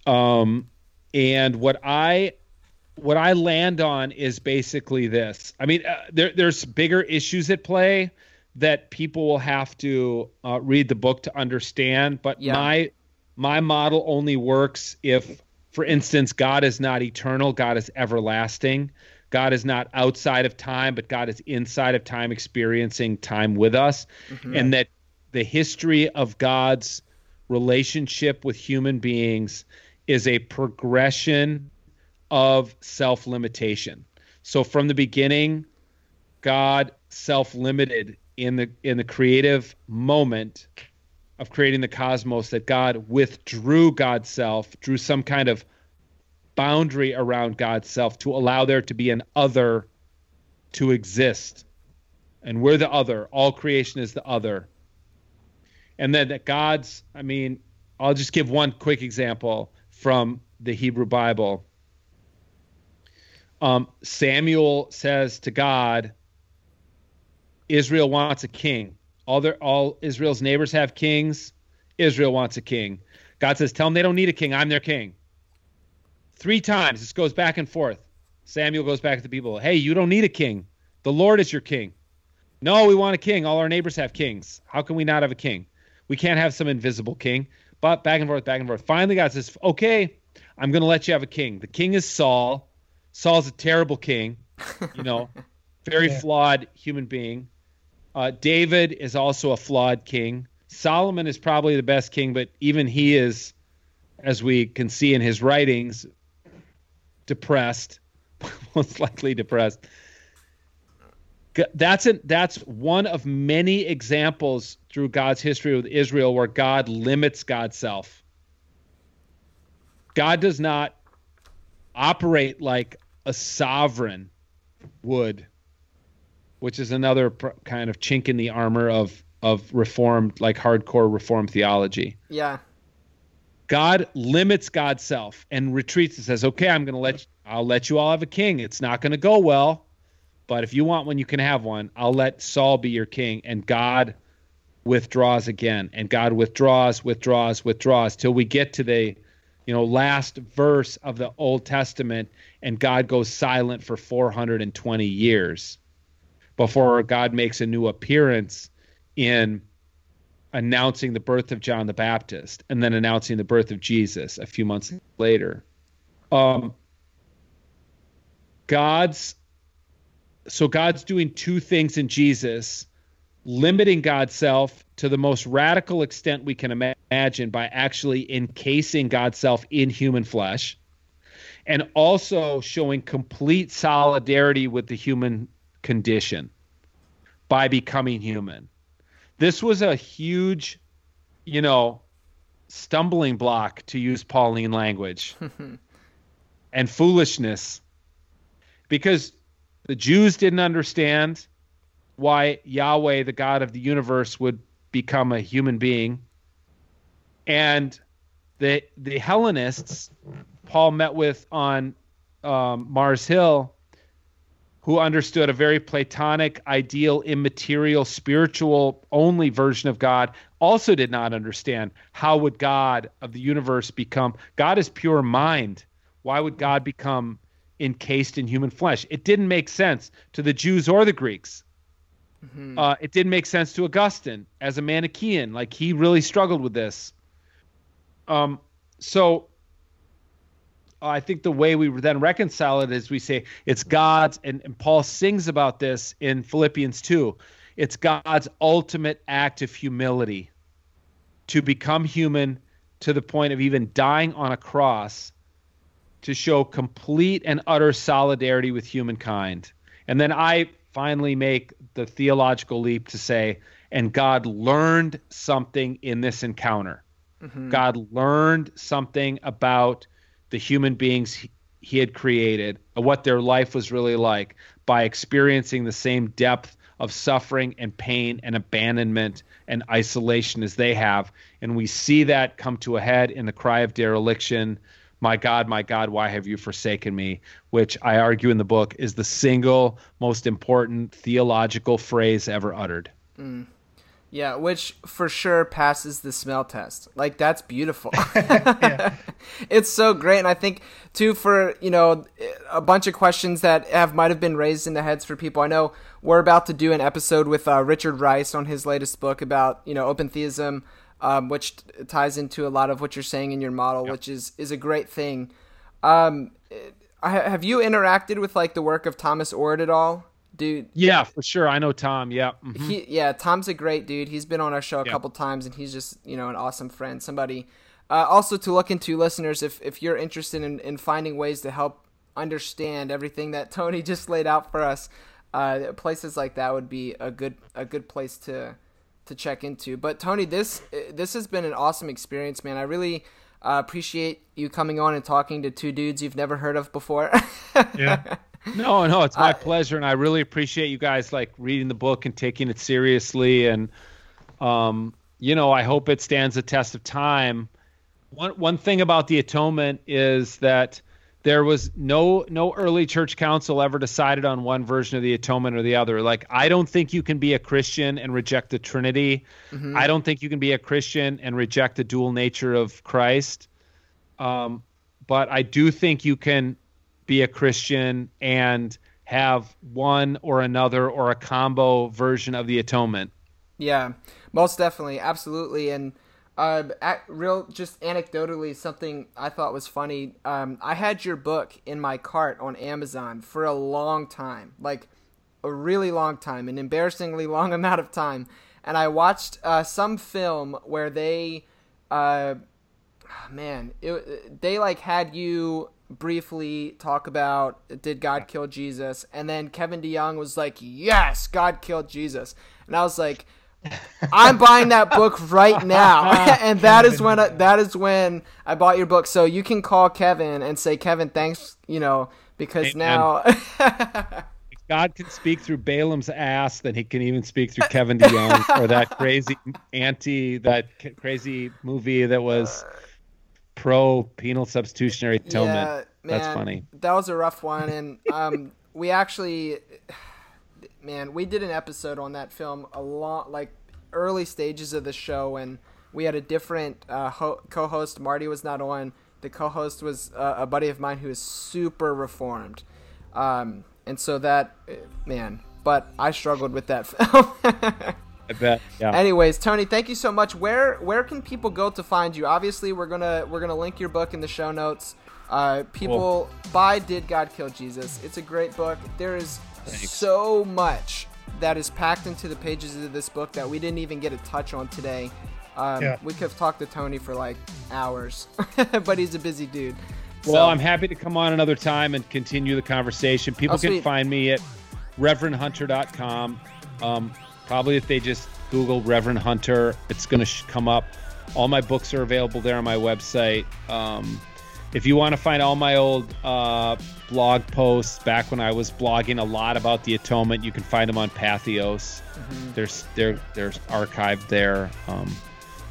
Um, and what I what I land on is basically this. I mean, uh, there, there's bigger issues at play that people will have to uh, read the book to understand. But yeah. my my model only works if, for instance, God is not eternal. God is everlasting. God is not outside of time, but God is inside of time, experiencing time with us, mm-hmm. and that the history of God's relationship with human beings is a progression of self limitation. So from the beginning, God self limited in the in the creative moment of creating the cosmos that God withdrew God's self, drew some kind of boundary around God's self to allow there to be an other to exist. And we're the other. All creation is the other. And then that God's, I mean, I'll just give one quick example from the Hebrew Bible. Um, Samuel says to God, Israel wants a king. All their all Israel's neighbors have kings. Israel wants a king. God says, Tell them they don't need a king. I'm their king. Three times. This goes back and forth. Samuel goes back to the people. Hey, you don't need a king. The Lord is your king. No, we want a king. All our neighbors have kings. How can we not have a king? We can't have some invisible king. But back and forth, back and forth. Finally, God says, okay, I'm going to let you have a king. The king is Saul. Saul's a terrible king, you know, very yeah. flawed human being. Uh, David is also a flawed king. Solomon is probably the best king, but even he is, as we can see in his writings, depressed, most likely depressed that's it that's one of many examples through God's history with Israel where God limits God's self. God does not operate like a sovereign would, which is another pr- kind of chink in the armor of of reformed like hardcore reform theology.
Yeah.
God limits God's self and retreats and says, "Okay, I'm going to let you, I'll let you all have a king. It's not going to go well but if you want one, you can have one. I'll let Saul be your king. And God withdraws again. And God withdraws, withdraws, withdraws till we get to the you know last verse of the Old Testament and God goes silent for 420 years before God makes a new appearance in announcing the birth of John the Baptist and then announcing the birth of Jesus a few months later. Um, God's so God's doing two things in Jesus limiting God's self to the most radical extent we can imagine by actually encasing God's self in human flesh and also showing complete solidarity with the human condition by becoming human. This was a huge, you know, stumbling block to use Pauline language and foolishness because the Jews didn't understand why Yahweh, the God of the universe, would become a human being. And the the Hellenists, Paul met with on um, Mars Hill, who understood a very Platonic, ideal, immaterial, spiritual only version of God, also did not understand how would God of the universe become. God is pure mind. Why would God become encased in human flesh. It didn't make sense to the Jews or the Greeks. Mm-hmm. Uh, it didn't make sense to Augustine as a Manichaean. Like he really struggled with this. Um, so I think the way we then reconcile it is we say it's God's, and, and Paul sings about this in Philippians 2. It's God's ultimate act of humility to become human to the point of even dying on a cross to show complete and utter solidarity with humankind. And then I finally make the theological leap to say, and God learned something in this encounter. Mm-hmm. God learned something about the human beings he, had created, what their life was really like by experiencing the same depth of suffering and pain and abandonment and isolation as they have. And we see that come to a head in the cry of dereliction. My God, my God, why have you forsaken me? Which I argue in the book is the single most important theological phrase ever uttered. Mm.
Yeah, which for sure passes the smell test. Like that's beautiful. It's so great, and I think too for you know a bunch of questions that have might have been raised in the heads for people. I know we're about to do an episode with uh, Richard Rice on his latest book about you know open theism, um, which t- ties into a lot of what you're saying in your model, yep. which is is a great thing. Um, have you interacted with like the work of Thomas Oord at all? Dude.
Yeah, for sure. I know Tom. Yeah.
Mm-hmm. He, yeah, Tom's a great dude. He's been on our show a yeah. couple times, and he's just you know an awesome friend. Somebody uh, also to look into, listeners, if if you're interested in, in finding ways to help understand everything that Tony just laid out for us, uh, places like that would be a good a good place to to check into. But Tony, this this has been an awesome experience, man. I really. Uh, appreciate you coming on and talking to two dudes you've never heard of before.
yeah. No, no, it's my uh, pleasure, and I really appreciate you guys like reading the book and taking it seriously. And um, you know, I hope it stands the test of time. One one thing about the atonement is that there was no no early church council ever decided on one version of the atonement or the other. Like I don't think you can be a Christian and reject the Trinity. Mm-hmm. I don't think you can be a Christian and reject the dual nature of Christ. Um, but I do think you can be a Christian and have one or another or a combo version of the atonement.
Yeah, most definitely, absolutely, and uh, real just anecdotally, something I thought was funny. Um, I had your book in my cart on Amazon for a long time, like a really long time, an embarrassingly long amount of time, and I watched uh, some film where they, uh, man, it, they like had you briefly talk about did God kill Jesus, and then Kevin DeYoung was like, "Yes, God killed Jesus," and I was like, "I'm buying that book right now," and that is when I, that is when I bought your book. So you can call Kevin and say, "Kevin, thanks," you know, because Amen. now.
God can speak through Balaam's ass, then he can even speak through Kevin DeYoung or that crazy anti, that crazy movie that was pro penal substitutionary atonement. Yeah, man, That's funny.
That was a rough one, and um, we actually, man, we did an episode on that film a lot, like early stages of the show, and we had a different uh, ho- co-host. Marty was not on. The co-host was uh, a buddy of mine who is super reformed, um, and so that, man. But I struggled with that film.
I bet. Yeah.
Anyways, Tony, thank you so much. Where where can people go to find you? Obviously, we're gonna we're gonna link your book in the show notes. Uh, people cool. buy "Did God Kill Jesus?" It's a great book. There is Thanks. so much that is packed into the pages of this book that we didn't even get a touch on today. Um, yeah. We could have talked to Tony for like hours, but he's a busy dude.
Well, I'm happy to come on another time and continue the conversation. People oh, can find me at reverendhunter.com. Um, Probably if they just Google Reverend Hunter, it's going to sh- come up. All my books are available there on my website. Um, if you want to find all my old uh, blog posts back when I was blogging a lot about the atonement, you can find them on Patheos. Mm-hmm. There's they're they're archived there. Um,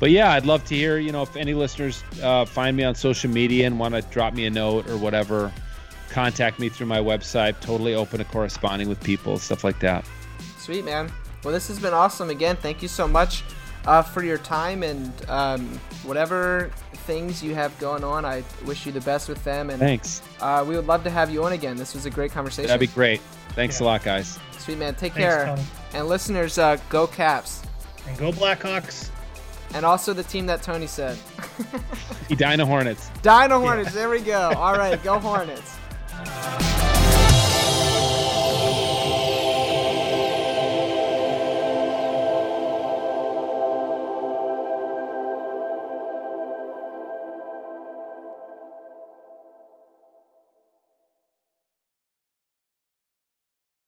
but yeah, I'd love to hear. You know, if any listeners uh, find me on social media and want to drop me a note or whatever, contact me through my website. Totally open to corresponding with people, stuff like that.
Sweet man. Well, this has been awesome. Again, thank you so much uh, for your time and um, whatever things you have going on. I wish you the best with them. And
thanks.
Uh, we would love to have you on again. This was a great conversation.
That'd be great. Thanks yeah. a lot, guys.
Sweet man. Take thanks, care. Tony. And listeners, uh, go Caps.
And go Blackhawks.
And also the team that Tony said.
Edina Hornets.
Dino Hornets. Yeah. There we go. All right, go Hornets.